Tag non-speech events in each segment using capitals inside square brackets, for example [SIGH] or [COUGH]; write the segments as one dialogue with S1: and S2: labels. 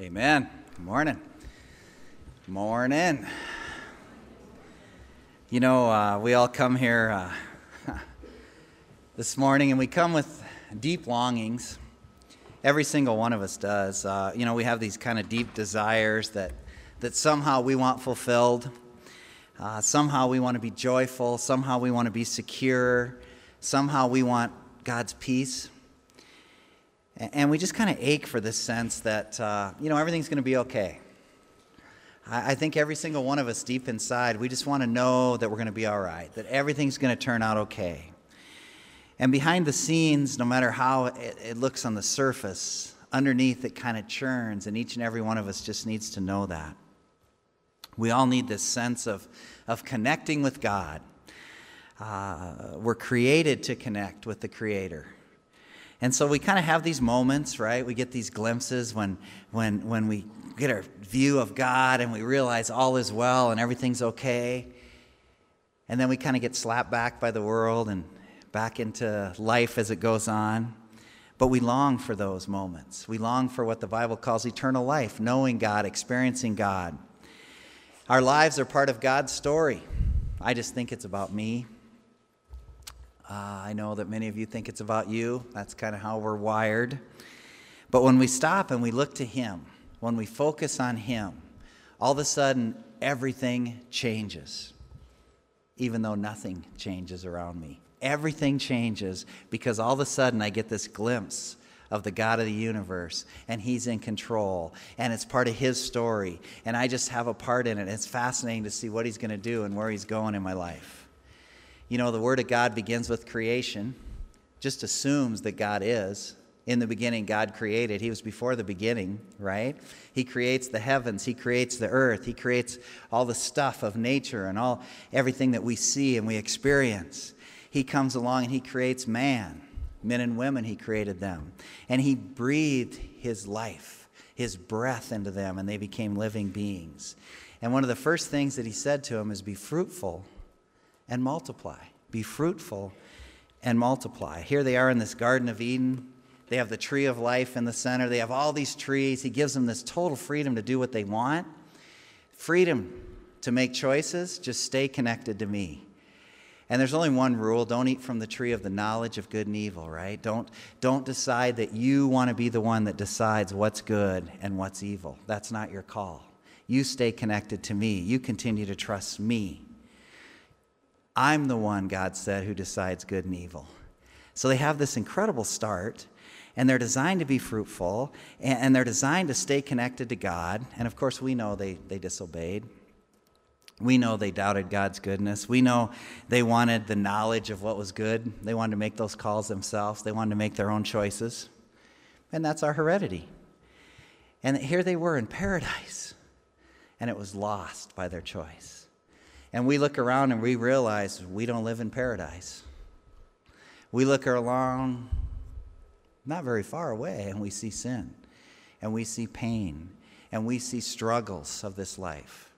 S1: Amen. Good morning. Morning. You know, uh, we all come here uh, [LAUGHS] this morning and we come with deep longings. Every single one of us does. Uh, you know, we have these kind of deep desires that, that somehow we want fulfilled. Uh, somehow we want to be joyful. Somehow we want to be secure. Somehow we want God's peace. And we just kind of ache for this sense that, uh, you know, everything's going to be okay. I, I think every single one of us deep inside, we just want to know that we're going to be all right, that everything's going to turn out okay. And behind the scenes, no matter how it, it looks on the surface, underneath it kind of churns, and each and every one of us just needs to know that. We all need this sense of, of connecting with God. Uh, we're created to connect with the Creator. And so we kind of have these moments, right? We get these glimpses when, when, when we get our view of God and we realize all is well and everything's okay. And then we kind of get slapped back by the world and back into life as it goes on. But we long for those moments. We long for what the Bible calls eternal life, knowing God, experiencing God. Our lives are part of God's story. I just think it's about me. Uh, I know that many of you think it's about you. That's kind of how we're wired. But when we stop and we look to Him, when we focus on Him, all of a sudden everything changes, even though nothing changes around me. Everything changes because all of a sudden I get this glimpse of the God of the universe, and He's in control, and it's part of His story, and I just have a part in it. It's fascinating to see what He's going to do and where He's going in my life. You know, the Word of God begins with creation, just assumes that God is. In the beginning, God created. He was before the beginning, right? He creates the heavens. He creates the earth. He creates all the stuff of nature and all everything that we see and we experience. He comes along and He creates man, men and women. He created them, and He breathed His life, His breath into them, and they became living beings. And one of the first things that He said to them is, "Be fruitful and multiply. Be fruitful and multiply. Here they are in this Garden of Eden. They have the tree of life in the center. They have all these trees. He gives them this total freedom to do what they want. Freedom to make choices. Just stay connected to me. And there's only one rule don't eat from the tree of the knowledge of good and evil, right? Don't, don't decide that you want to be the one that decides what's good and what's evil. That's not your call. You stay connected to me. You continue to trust me. I'm the one, God said, who decides good and evil. So they have this incredible start, and they're designed to be fruitful, and, they're designed to stay connected to God. And of course, we know they, they disobeyed. We know they doubted God's goodness. We know they wanted the knowledge of what was good. They wanted to make those calls themselves, they wanted to make their own choices. And that's our heredity. And here they were in paradise, and it was lost by their choice. And we look around and we realize we don't live in paradise. We look along not very far away and we see sin and we see pain and we see struggles of this life.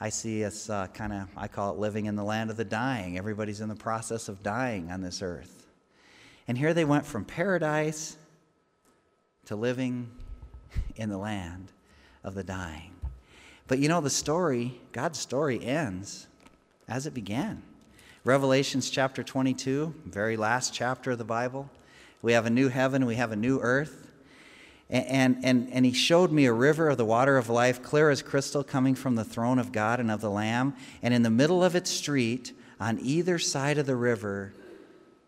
S1: I see us uh, kind of, I call it living in the land of the dying. Everybody's in the process of dying on this earth. And here they went from paradise to living in the land of the dying. But you know, the story, God's story ends as it began. Revelations chapter 22, very last chapter of the Bible. We have a new heaven, we have a new earth. And, and, and he showed me a river of the water of life, clear as crystal, coming from the throne of God and of the Lamb. And in the middle of its street, on either side of the river,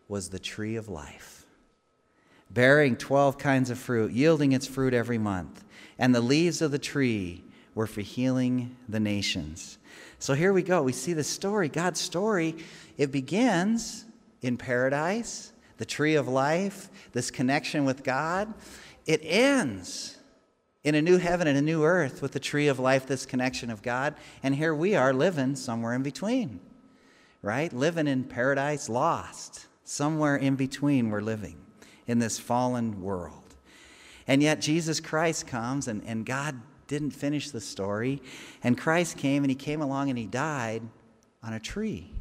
S1: was the tree of life, bearing 12 kinds of fruit, yielding its fruit every month. And the leaves of the tree were for healing the nations. So here we go. We see the story, God's story. It begins in paradise, the tree of life, this connection with God. It ends in a new heaven and a new earth with the tree of life, this connection of God. And here we are living somewhere in between, right? Living in paradise, lost. Somewhere in between, we're living in this fallen world. And yet, Jesus Christ comes and, and God didn't finish the story. And Christ came and he came along and he died on a tree.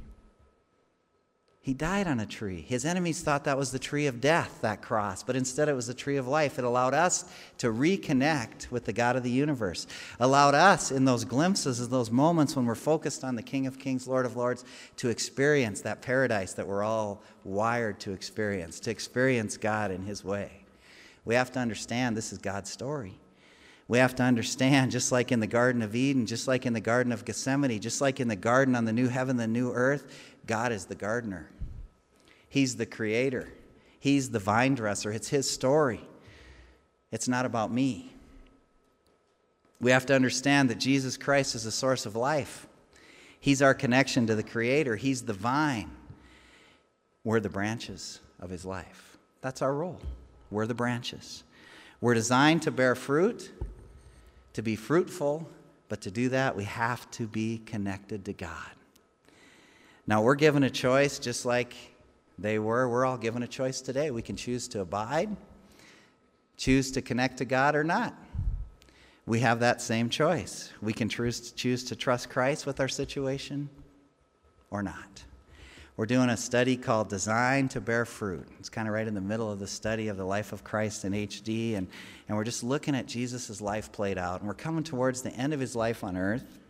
S1: He died on a tree. His enemies thought that was the tree of death, that cross, but instead it was the tree of life. It allowed us to reconnect with the God of the universe, allowed us in those glimpses, in those moments when we're focused on the King of Kings, Lord of Lords, to experience that paradise that we're all wired to experience, to experience God in His way. We have to understand this is God's story. We have to understand, just like in the Garden of Eden, just like in the Garden of Gethsemane, just like in the garden on the new heaven, the new earth, God is the gardener. He's the creator, He's the vine dresser. It's His story. It's not about me. We have to understand that Jesus Christ is the source of life. He's our connection to the Creator. He's the vine. We're the branches of His life. That's our role. We're the branches. We're designed to bear fruit, to be fruitful, but to do that, we have to be connected to God. Now, we're given a choice just like they were. We're all given a choice today. We can choose to abide, choose to connect to God, or not. We have that same choice. We can choose, choose to trust Christ with our situation or not. We're doing a study called Design to Bear Fruit. It's kind of right in the middle of the study of the life of Christ in HD, and, and we're just looking at Jesus' life played out. And we're coming towards the end of his life on earth.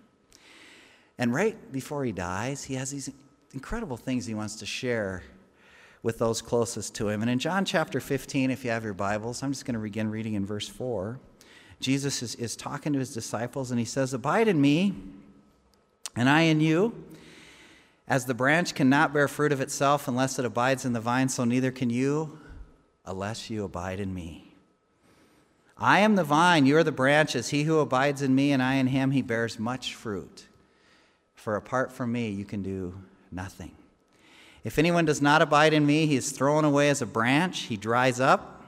S1: And right before he dies, he has these incredible things he wants to share with those closest to him. And in John chapter 15, if you have your Bibles, I'm just going to begin reading in verse 4. Jesus is, is talking to his disciples and he says, Abide in me, and I in you. As the branch cannot bear fruit of itself unless it abides in the vine, so neither can you unless you abide in me. I am the vine, you are the branches. He who abides in me and I in him, he bears much fruit. For apart from me, you can do nothing. If anyone does not abide in me, he is thrown away as a branch, he dries up.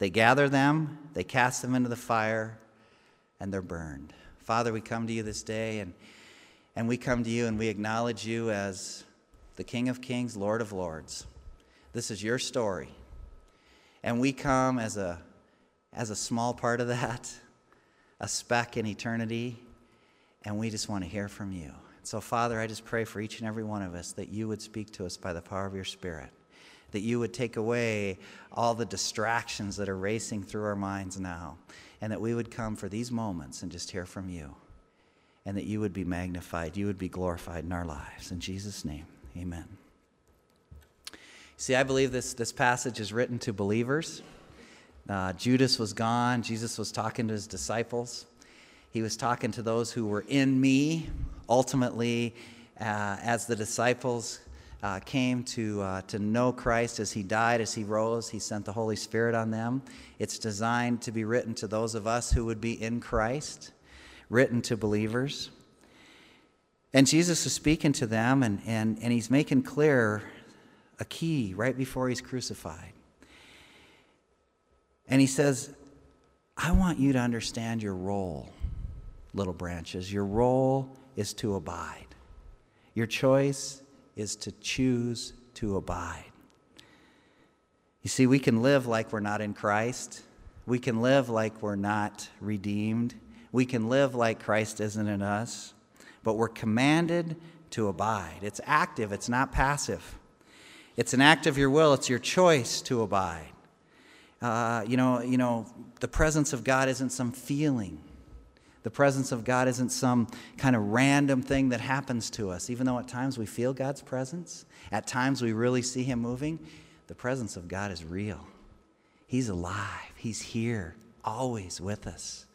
S1: They gather them, they cast them into the fire, and they're burned. Father, we come to you this day, and, and we come to you and we acknowledge you as the King of Kings, Lord of Lords. This is your story. And we come as a, as a small part of that, a speck in eternity, and we just want to hear from you. So, Father, I just pray for each and every one of us that you would speak to us by the power of your Spirit, that you would take away all the distractions that are racing through our minds now, and that we would come for these moments and just hear from you, and that you would be magnified, you would be glorified in our lives. In Jesus' name, amen. See, I believe this, this passage is written to believers. Uh, Judas was gone, Jesus was talking to his disciples. He was talking to those who were in me, ultimately, uh, as the disciples uh, came to, uh, to know Christ as he died, as he rose, he sent the Holy Spirit on them. It's designed to be written to those of us who would be in Christ, written to believers. And Jesus is speaking to them, and, and, and he's making clear a key right before he's crucified. And he says, I want you to understand your role, little branches. Your role is to abide. Your choice is to choose to abide. You see, we can live like we're not in Christ. We can live like we're not redeemed. We can live like Christ isn't in us. But we're commanded to abide. It's active, it's not passive. It's an act of your will, it's your choice to abide. Uh, you, know, you know, the presence of God isn't some feeling. The presence of God isn't some kind of random thing that happens to us. Even though at times we feel God's presence, at times we really see Him moving, the presence of God is real. He's alive, He's here, always with us.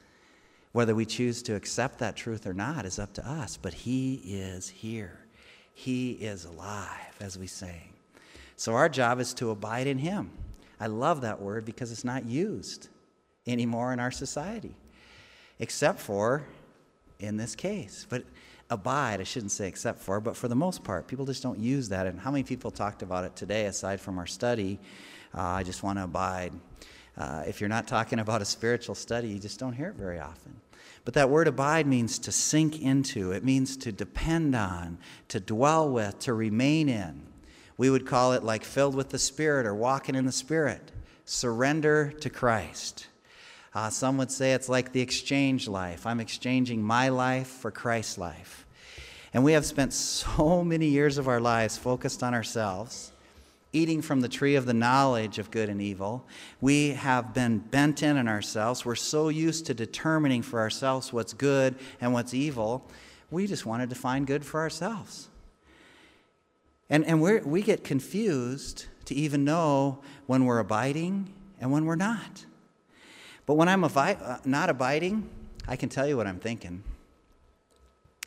S1: Whether we choose to accept that truth or not is up to us, but He is here. He is alive, as we sing. So our job is to abide in Him. I love that word because it's not used anymore in our society except for in this case. But abide, I shouldn't say except for, but for the most part, people just don't use that. And how many people talked about it today aside from our study? Uh, I just want to abide. Uh, if you're not talking about a spiritual study, you just don't hear it very often. But that word abide means to sink into, it means to depend on, to dwell with, to remain in. We would call it like filled with the Spirit or walking in the Spirit. Surrender to Christ. Uh, some would say it's like the exchange life. I'm exchanging my life for Christ's life. And we have spent [LAUGHS] so many years of our lives focused on ourselves, eating from the tree of the knowledge of good and evil. We have been bent in on ourselves. We're so used to determining for ourselves what's good and what's evil. We just want to define good for ourselves. And, and we we get confused to even know when we're abiding and when we're not. But when I'm avi- uh, not abiding, I can tell you what I'm thinking.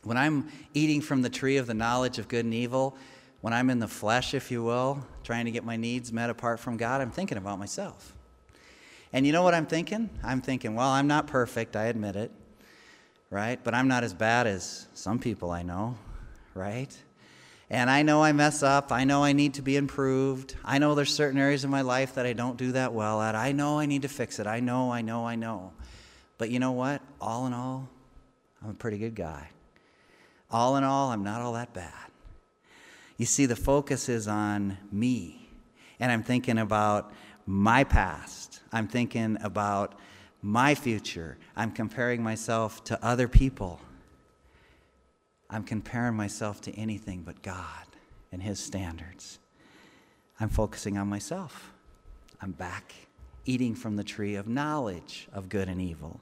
S1: When I'm eating from the tree of the knowledge of good and evil, when I'm in the flesh, if you will, trying to get my needs met apart from God, I'm thinking about myself. And you know what I'm thinking? I'm thinking, well, I'm not perfect, I admit it, right? But I'm not as bad as some people I know, right? And I know I mess up. I know I need to be improved. I know there's certain areas of my life that I don't do that well at. I know I need to fix it. I know, I know, I know. But you know what? All in all, I'm a pretty good guy. All in all, I'm not all that bad. You see, the focus is on me. And I'm thinking about my past. I'm thinking about my future. I'm comparing myself to other people. I'm comparing myself to anything but God and His standards. I'm focusing on myself. I'm back eating from the tree of knowledge of good and evil.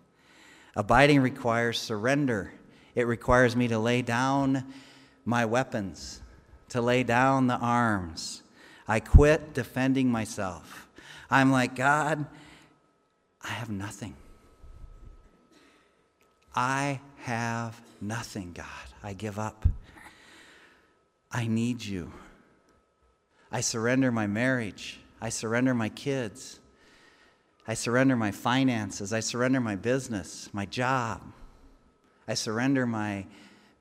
S1: Abiding requires surrender it requires me to lay down my weapons, to lay down the arms. I quit defending myself. I'm like, God, I have nothing. I have nothing, God. I give up. I need you. I surrender my marriage. I surrender my kids. I surrender my finances. I surrender my business, my job. I surrender my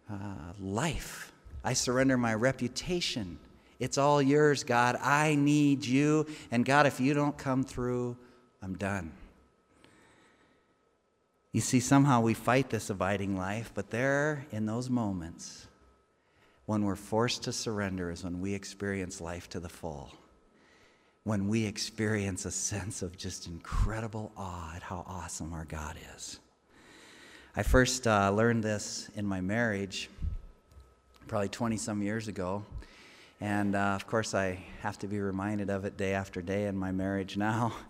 S1: uh, life. I surrender my reputation. It's all yours, God. I need you. And God, if you don't come through, I'm done. You see, somehow we fight this abiding life, but there, in those moments, when we're forced to surrender, is when we experience life to the full. When we experience a sense of just incredible awe at how awesome our God is. I first uh, learned this in my marriage probably 20 some years ago. And uh, of course, I have to be reminded of it day after day in my marriage now. [LAUGHS]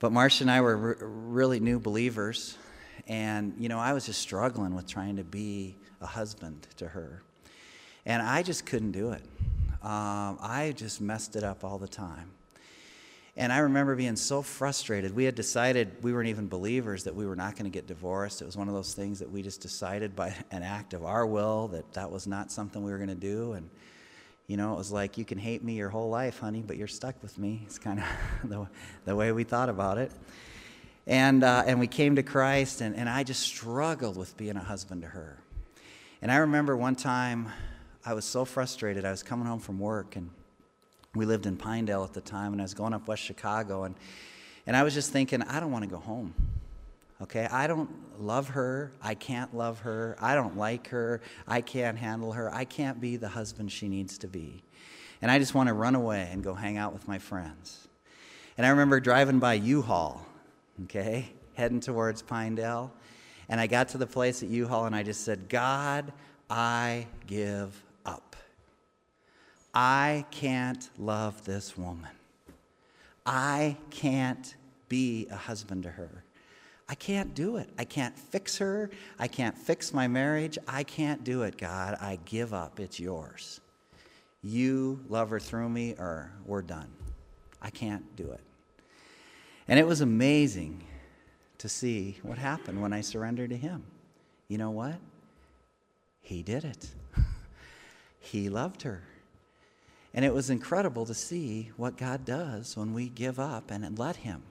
S1: But Marcia and I were re- really new believers. And, you know, I was just struggling with trying to be a husband to her. And I just couldn't do it. Um, I just messed it up all the time. And I remember being so frustrated. We had decided we weren't even believers that we were not going to get divorced. It was one of those things that we just decided by [LAUGHS] an act of our will that that was not something we were going to do. And, you know, it was like, you can hate me your whole life, honey, but you're stuck with me. It's kind of [LAUGHS] the, the way we thought about it. And, uh, and we came to Christ, and, and I just struggled with being a husband to her. And I remember one time I was so frustrated. I was coming home from work, and we lived in Pinedale at the time, and I was going up West Chicago, and, and I was just thinking, I don't want to go home. Okay, I don't love her. I can't love her. I don't like her. I can't handle her. I can't be the husband she needs to be. And I just want to run away and go hang out with my friends. And I remember driving by U Haul, okay, heading towards Pinedale. And I got to the place at U Haul and I just said, God, I give I can't love this woman. I can't be a husband to her. I can't do it. I can't fix her. I can't fix my marriage. I can't do it, God. I give up. It's yours. You love her through me, or we're done. I can't do it. And it was amazing to see what happened when I surrendered to Him. You know what? He did it. [LAUGHS] he loved her. And it was incredible to see what God does when we give up and let Him.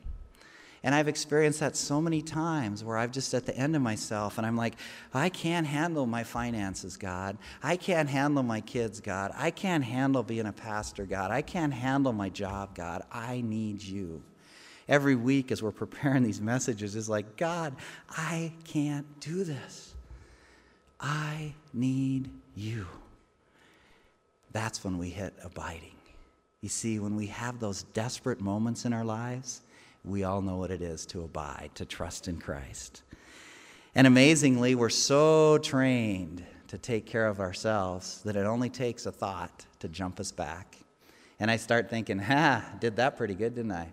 S1: And I've experienced that so many times where I've just at the end of myself and I'm like, I can't handle my finances, God. I can't handle my kids, God. I can't handle being a pastor, God. I can't handle my job, God. I need you. Every week as we're preparing these messages is like, God, I can't do this. I need you that's when we hit abiding. You see, when we have those desperate moments in our lives, we all know what it is to abide, to trust in Christ. And amazingly, we're so trained to take care of ourselves that it only takes a thought to jump us back. And I start thinking, ha, did that pretty good, didn't I?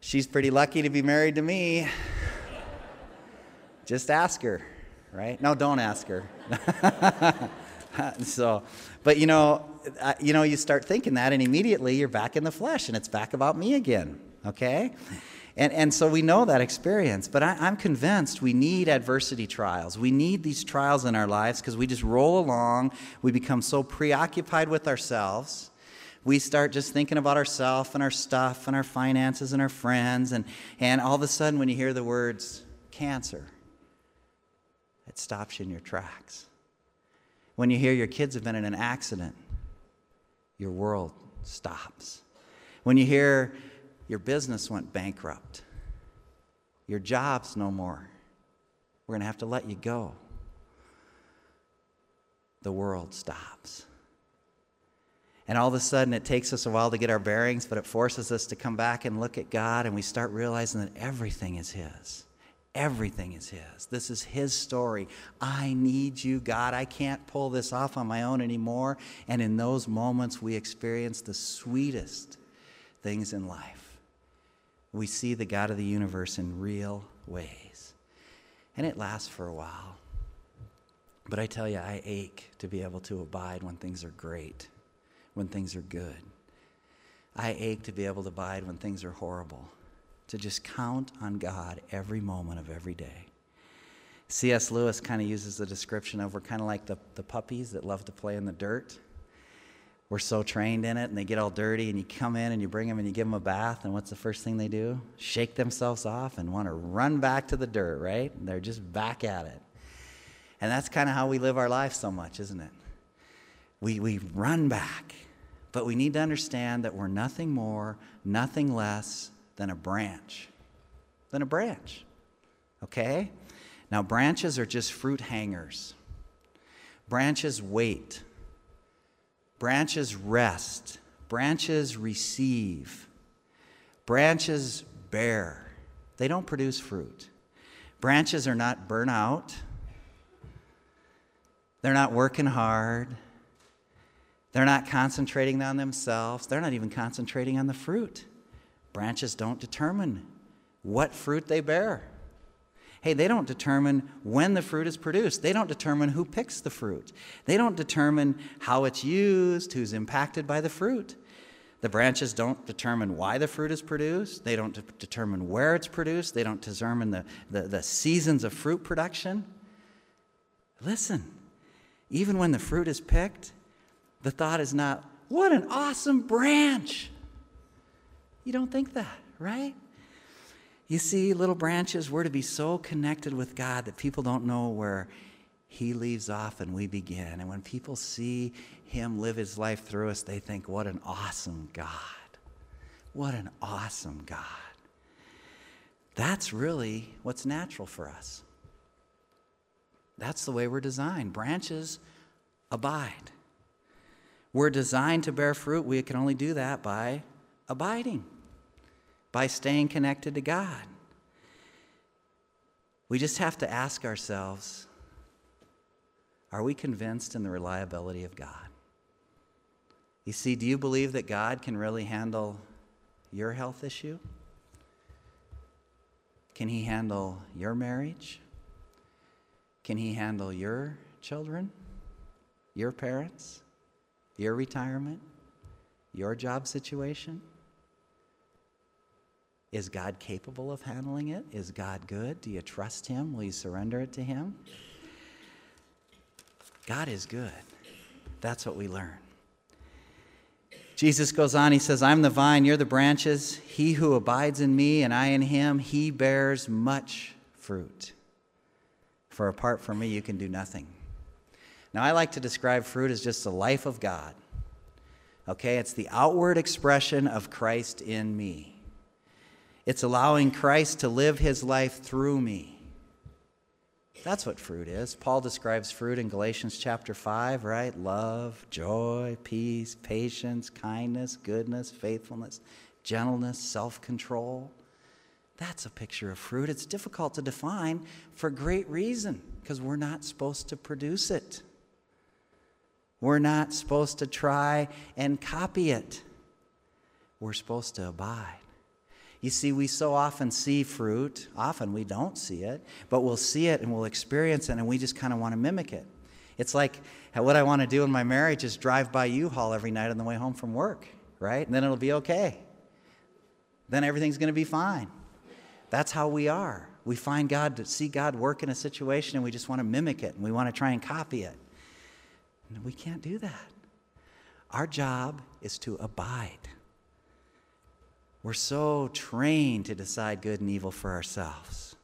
S1: She's pretty lucky to be married to me. Just ask her, right? No, don't ask her. [LAUGHS] [LAUGHS] so, but you know, you know, you start thinking that, and immediately you're back in the flesh, and it's back about me again. Okay, and and so we know that experience. But I, I'm convinced we need adversity trials. We need these trials in our lives because we just roll along. We become so preoccupied with ourselves. We start just thinking about ourselves and our stuff and our finances and our friends, and and all of a sudden, when you hear the words cancer, it stops you in your tracks when you hear your kids have been in an accident, your world stops. When you hear your business went bankrupt, your job's no more, we're going to have to let you go. The world stops. And all of a sudden, it takes us a while to get our bearings, but it forces us to come back and look at God, and we start realizing that everything is His. Everything is His. This is His story. I need you, God. I can't pull this off on my own anymore. And in those moments, we experience the sweetest things in life. We see the God of the universe in real ways. And it lasts for a while. But I tell you, I ache to be able to abide when things are great, when things are good. I ache to be able to abide when things are horrible to just count on God every moment of every day. C.S. Lewis kind of uses the description of we're kind of like the, the puppies that love to play in the dirt. We're so trained in it, and they get all dirty, and you come in and you bring them and you give them a bath, and what's the first thing they do? Shake themselves off and want to run back to the dirt, right? They're just back at it. And that's kind of how we live our life so much, isn't it? We, we run back, but we need to understand that we're nothing more, nothing less than a branch. Than a branch. Okay? Now, branches are just fruit hangers. Branches wait. Branches rest. Branches receive. Branches bear. They don't produce fruit. Branches are not burnt out. They're not working hard. They're not concentrating on themselves. They're not even concentrating on the fruit. Branches don't determine what fruit they bear. Hey, they don't determine when the fruit is produced. They don't determine who picks the fruit. They don't determine how it's used, who's impacted by the fruit. The branches don't determine why the fruit is produced. They don't de- determine where it's produced. They don't determine the, the, the seasons of fruit production. Listen, even when the fruit is picked, the thought is not, what an awesome branch! You don't think that, right? You see, little branches, we're to be so connected with God that people don't know where He leaves off and we begin. And when people see Him live His life through us, they think, what an awesome God. What an awesome God. That's really what's natural for us. That's the way we're designed. Branches abide. We're designed to bear fruit. We can only do that by abiding, by staying connected to God. We just have to ask ourselves are we convinced in the reliability of God? You see, do you believe that God can really handle your health issue? Can He handle your marriage? Can He handle your children, your parents, your retirement, your job situation? Is God capable of handling it? Is God good? Do you trust Him? Will you surrender it to Him? God is good. That's what we learn. Jesus goes on, he says, I'm the vine, you're the branches. He who abides in me and I in him, he bears much fruit. For apart from me, you can do nothing. Now, I like to describe fruit as just the life of God. Okay, it's the outward expression of Christ in me. It's allowing Christ to live his life through me. That's what fruit is. Paul describes fruit in Galatians chapter 5, right? Love, joy, peace, patience, kindness, goodness, faithfulness, gentleness, self control. That's a picture of fruit. It's difficult to define for great reason because we're not supposed to produce it. We're not supposed to try and copy it. We're supposed to abide. You see, we so often see fruit. Often we don't see it, but we'll see it and we'll experience it and we just kind of want to mimic it. It's like what I want to do in my marriage is drive by U-Haul every night on the way home from work, right? And then it'll be okay. Then everything's going to be fine. That's how we are. We find God to see God work in a situation and we just want to mimic it and we want to try and copy it. And we can't do that. Our job is to abide. We're so trained to decide good and evil for ourselves.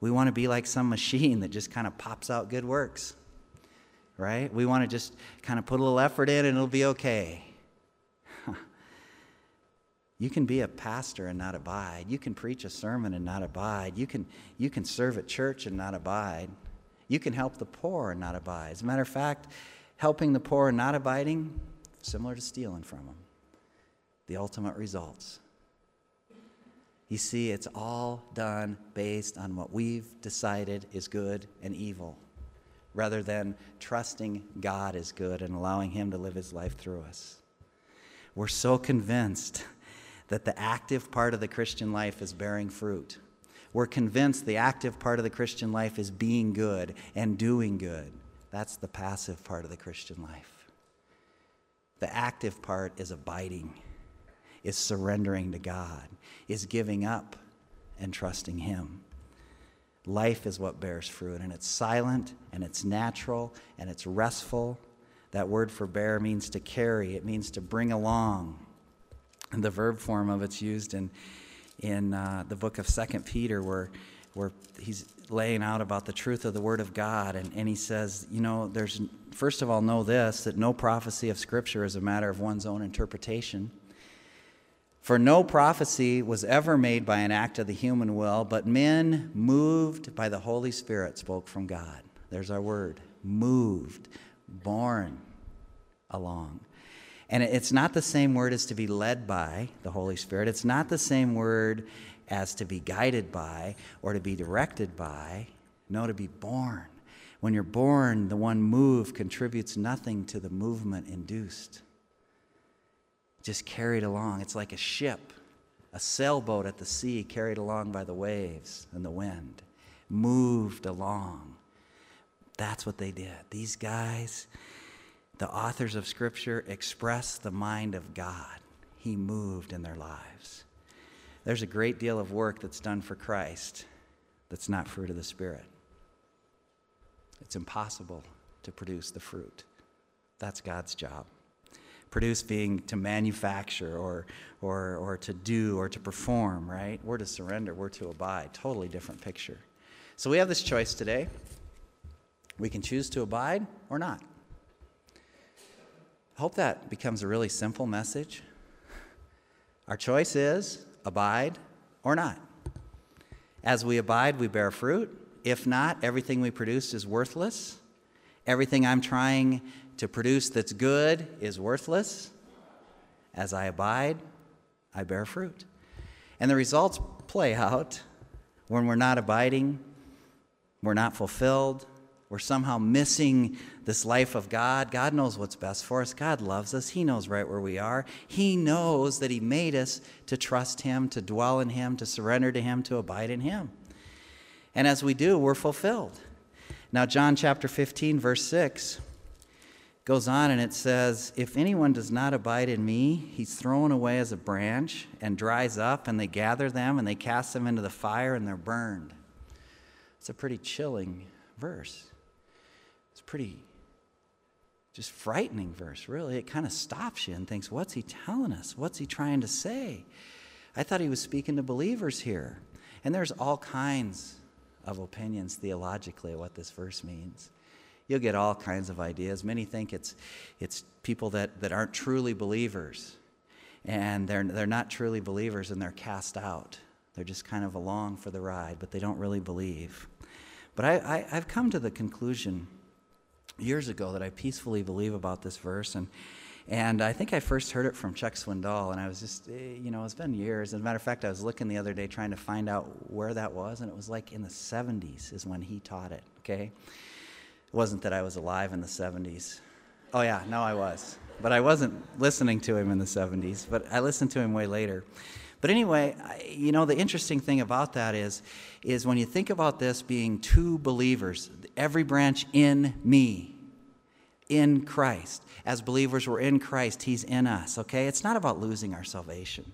S1: We want to be like some machine that just kind of pops out good works right? We want to just kind of put a little effort in and it'll be okay. [LAUGHS] you can be a pastor and not abide. You can preach a sermon and not abide. You can, you can serve at church and not abide. You can help the poor and not abide. As a matter of fact, helping the poor and not abiding, similar to stealing from them. The ultimate results. You see, it's all done based on what we've decided is good and evil rather than trusting God is good and allowing Him to live His life through us. We're so convinced that the active part of the Christian life is bearing fruit. We're convinced the active part of the Christian life is being good and doing good. That's the passive part of the Christian life. The active part is abiding, is surrendering to God, is giving up and trusting Him. Life is what bears fruit, and it's silent, and it's natural, and it's restful. That word for bear means to carry, it means to bring along. And the verb form of it's used in, in uh, the book of Second Peter, where, where he's laying out about the truth of the Word of God. And, and he says, you know, there's, first of all, know this that no prophecy of Scripture is a matter of one's own interpretation. For no prophecy was ever made by an act of the human will, but men moved by the Holy Spirit spoke from God. There's our word moved, borne along. And it's not the same word as to be led by the Holy Spirit. It's not the same word as to be guided by or to be directed by. No, to be born. When you're born, the one move contributes nothing to the movement induced just carried along. It's like a ship, a sailboat at the sea carried along by the waves and the wind, moved along. That's what they did. These guys, the authors of Scripture, express the mind of God. He moved in their lives. There's a great deal of work that's done for Christ that's not fruit of the Spirit. It's impossible to produce the fruit. That's God's job. Produce being to manufacture or, or, or to do or to perform, right? We're to surrender, we're to abide. Totally different picture. So we have this choice today. We can choose to abide or not. I hope that becomes a really simple message. Our choice is abide or not. As we abide, we bear fruit. If not, everything we produce is worthless. Everything I'm trying to produce that's good is worthless. As I abide, I bear fruit. And the results play out when we're not abiding, we're not fulfilled, we're somehow missing this life of God. God knows what's best for us. God loves us. He knows right where we are. He knows that He made us to trust Him, to dwell in Him, to surrender to Him, to abide in Him. And as we do, we're fulfilled. Now, John chapter 15, verse 6 goes on and it says, If anyone does not abide in me, he's thrown away as a branch and dries up, and they gather them and they cast them into the fire and they're burned. It's a pretty chilling verse. It's pretty just frightening verse, really. It kind of stops you and thinks, What's he telling us? What's he trying to say? I thought he was speaking to believers here. And there's all kinds of opinions theologically what this verse means you'll get all kinds of ideas. Many think it's, it's people that, that aren't truly believers, and they're, they're not truly believers and they're cast out. They're just kind of along for the ride, but they don't really believe. But I, I, I've come to the conclusion years ago that I peacefully believe about this verse, and, And I think I first heard it from Chuck Swindoll, and I was just, eh, you know, it's been years. As a matter of fact, I was looking the other day trying to find out where that was, and it was like in the 70s is when he taught it, okay? It wasn't that I was alive in the 70s. Oh, yeah, no, I was. But I wasn't listening to him in the 70s, but I listened to him way later. But anyway, you know, the interesting thing about that is, is when you think about this being two believers, every branch in me, in Christ. As believers, we're in Christ, He's in us, okay? It's not about losing our salvation.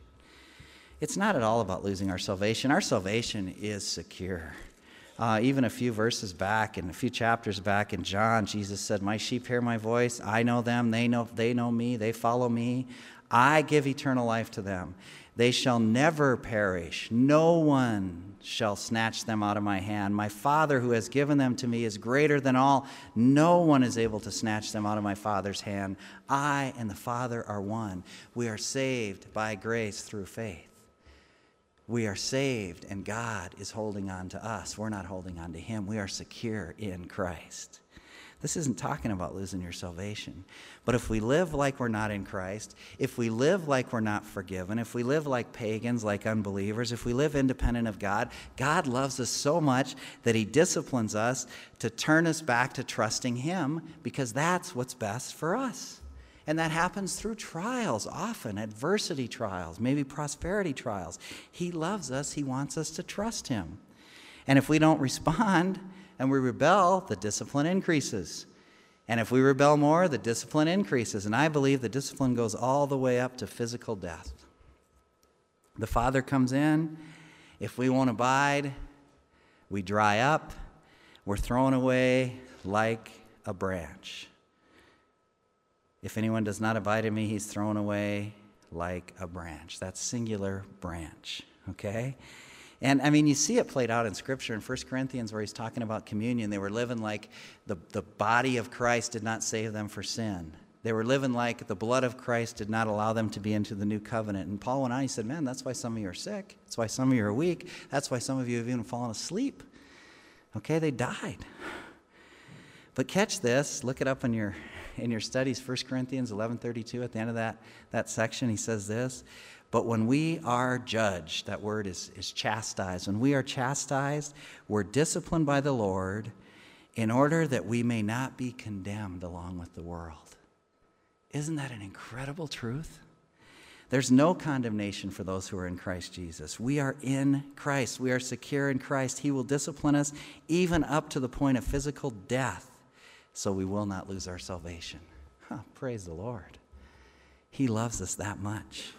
S1: It's not at all about losing our salvation. Our salvation is secure. Uh, even a few verses back and a few chapters back in John, Jesus said, My sheep hear my voice. I know them. They know, they know me. They follow me. I give eternal life to them. They shall never perish. No one shall snatch them out of my hand. My Father who has given them to me is greater than all. No one is able to snatch them out of my Father's hand. I and the Father are one. We are saved by grace through faith. We are saved, and God is holding on to us. We're not holding on to Him. We are secure in Christ. This isn't talking about losing your salvation. But if we live like we're not in Christ, if we live like we're not forgiven, if we live like pagans, like unbelievers, if we live independent of God, God loves us so much that He disciplines us to turn us back to trusting Him because that's what's best for us. And that happens through trials, often adversity trials, maybe prosperity trials. He loves us, He wants us to trust Him. And if we don't respond, and we rebel, the discipline increases. And if we rebel more, the discipline increases. And I believe the discipline goes all the way up to physical death. The Father comes in. If we won't abide, we dry up. We're thrown away like a branch. If anyone does not abide in me, he's thrown away like a branch. That's singular branch, okay? And I mean, you see it played out in Scripture in 1 Corinthians where he's talking about communion. They were living like the, the body of Christ did not save them for sin. They were living like the blood of Christ did not allow them to be into the new covenant. And Paul went on, he said, Man, that's why some of you are sick. That's why some of you are weak. That's why some of you have even fallen asleep. Okay, they died. But catch this, look it up in your in your studies, 1 Corinthians 11:32 at the end of that, that section, he says this. But when we are judged, that word is, is chastised. When we are chastised, we're disciplined by the Lord in order that we may not be condemned along with the world. Isn't that an incredible truth? There's no condemnation for those who are in Christ Jesus. We are in Christ. We are secure in Christ. He will discipline us even up to the point of physical death, so we will not lose our salvation. Huh, praise the Lord. He loves us that much.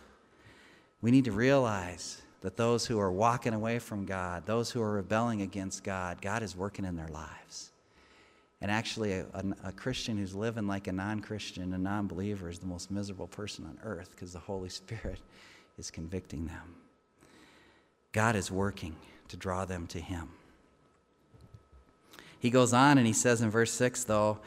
S1: We need to realize that those who are walking away from God, those who are rebelling against God, God is working in their lives. And actually, a, a, a Christian who's living like a non Christian, a non believer, is the most miserable person on earth because the Holy [LAUGHS] Spirit is convicting them. God is working to draw them to Him. He goes on and he says in verse 6, though,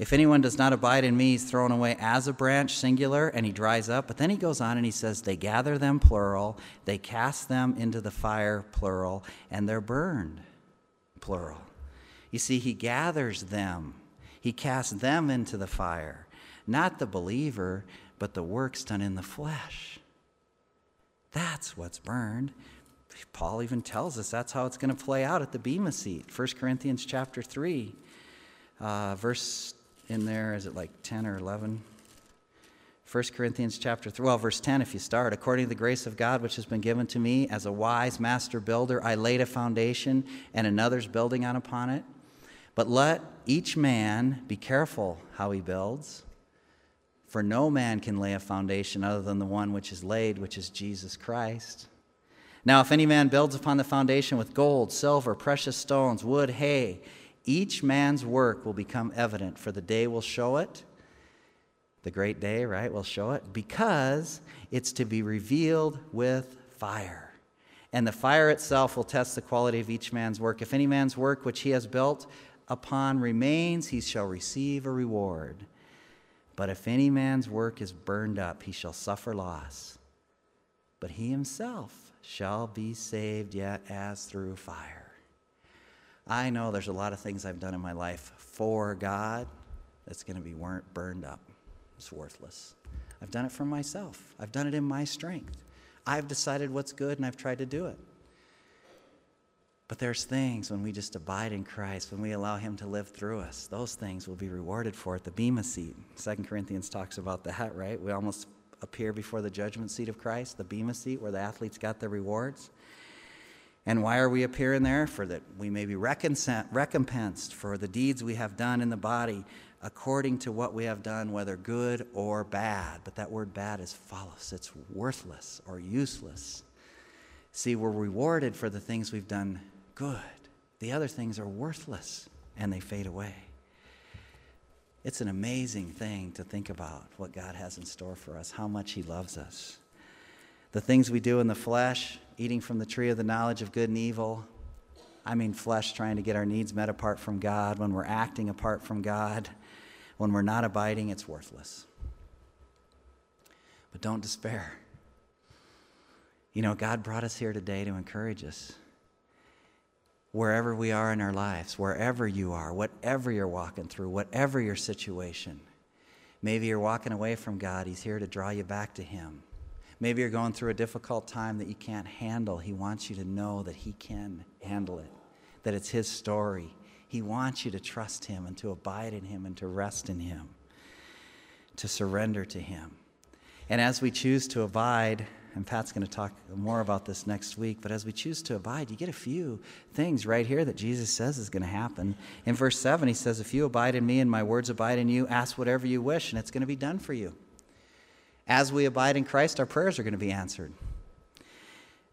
S1: if anyone does not abide in me, he's thrown away as a branch, singular, and he dries up. But then he goes on and he says, They gather them, plural. They cast them into the fire, plural, and they're burned, plural. You see, he gathers them, he casts them into the fire. Not the believer, but the works done in the flesh. That's what's burned. Paul even tells us that's how it's going to play out at the Bema seat. 1 Corinthians chapter 3, uh, verse in there. Is it like 10 or 11? 1 Corinthians chapter 3, well, verse 10, if you start, according to the grace of God which has been given to me as a wise master builder, I laid a foundation and another's building on upon it. But let each man be careful how he builds, for no man can lay a foundation other than the one which is laid, which is Jesus Christ. Now, if any man builds upon the foundation with gold, silver, precious stones, wood, hay, each man's work will become evident, for the day will show it. The great day, right, will show it because it's to be revealed with fire. And the fire itself will test the quality of each man's work. If any man's work which he has built upon remains, he shall receive a reward. But if any man's work is burned up, he shall suffer loss. But he himself shall be saved, yet as through fire. I know there's a lot of things I've done in my life for God that's going to be burned up. It's worthless. I've done it for myself, I've done it in my strength. I've decided what's good and I've tried to do it. But there's things when we just abide in Christ, when we allow Him to live through us, those things will be rewarded for at the Bema seat. Second Corinthians talks about that, right? We almost appear before the judgment seat of Christ, the Bema seat where the athletes got their rewards. And why are we appearing there? For that we may be recompensed for the deeds we have done in the body according to what we have done, whether good or bad. But that word bad is false, it's worthless or useless. See, we're rewarded for the things we've done good. The other things are worthless and they fade away. It's an amazing thing to think about what God has in store for us, how much He loves us. The things we do in the flesh, eating from the tree of the knowledge of good and evil, I mean, flesh trying to get our needs met apart from God, when we're acting apart from God, when we're not abiding, it's worthless. But don't despair. You know, God brought us here today to encourage us wherever we are in our lives, wherever you are, whatever you're walking through, whatever your situation. Maybe you're walking away from God, He's here to draw you back to Him. Maybe you're going through a difficult time that you can't handle. He wants you to know that He can handle it, that it's His story. He wants you to trust Him and to abide in Him and to rest in Him, to surrender to Him. And as we choose to abide, and Pat's going to talk more about this next week. But as we choose to abide, you get a few things right here that Jesus says is going to happen. In verse 7, he says, If you abide in me and my words abide in you, ask whatever you wish, and it's going to be done for you. As we abide in Christ, our prayers are going to be answered.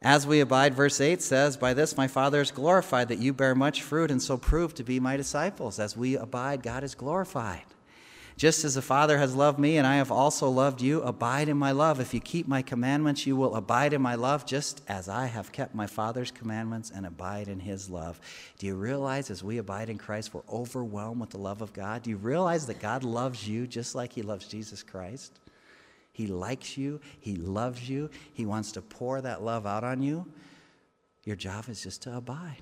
S1: As we abide, verse 8 says, By this my Father is glorified, that you bear much fruit and so prove to be my disciples. As we abide, God is glorified. Just as the Father has loved me, and I have also loved you, abide in my love. If you keep my commandments, you will abide in my love, just as I have kept my Father's commandments and abide in his love. Do you realize as we abide in Christ, we're overwhelmed with the love of God? Do you realize that God loves you just like he loves Jesus Christ? He likes you, he loves you, he wants to pour that love out on you. Your job is just to abide.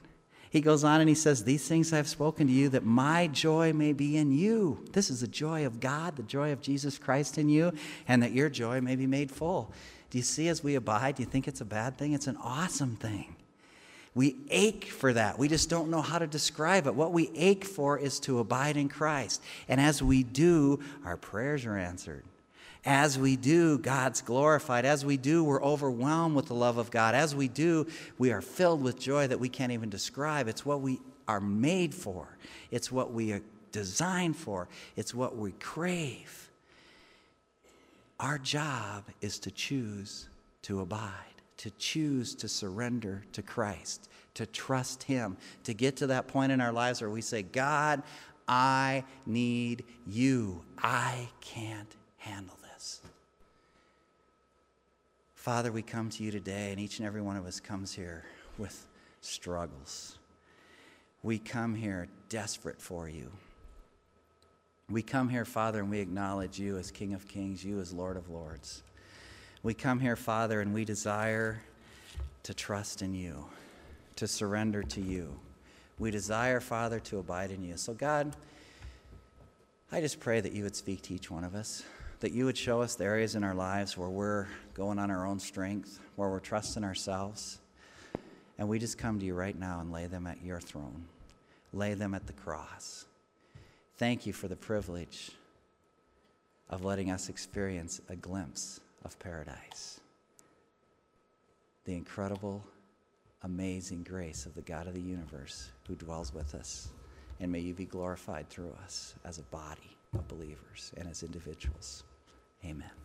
S1: He goes on and he says, These things I have spoken to you that my joy may be in you. This is the joy of God, the joy of Jesus Christ in you, and that your joy may be made full. Do you see as we abide, do you think it's a bad thing? It's an awesome thing. We ache for that. We just don't know how to describe it. What we ache for is to abide in Christ. And as we do, our prayers are answered. As we do, God's glorified. As we do, we're overwhelmed with the love of God. As we do, we are filled with joy that we can't even describe. It's what we are made for, it's what we are designed for, it's what we crave. Our job is to choose to abide, to choose to surrender to Christ, to trust Him, to get to that point in our lives where we say, God, I need you. I can't handle Father, we come to you today, and each and every one of us comes here with struggles. We come here desperate for you. We come here, Father, and we acknowledge you as King of Kings, you as Lord of Lords. We come here, Father, and we desire to trust in you, to surrender to you. We desire, Father, to abide in you. So, God, I just pray that you would speak to each one of us that you would show us the areas in our lives where we're going on our own strength, where we're trusting ourselves. And we just come to you right now and lay them at your throne, lay them at the cross. Thank you for the privilege of letting us experience a glimpse of paradise. The incredible, amazing grace of the God of the universe who dwells with us. And may you be glorified through us as a body of believers and as individuals. Amen.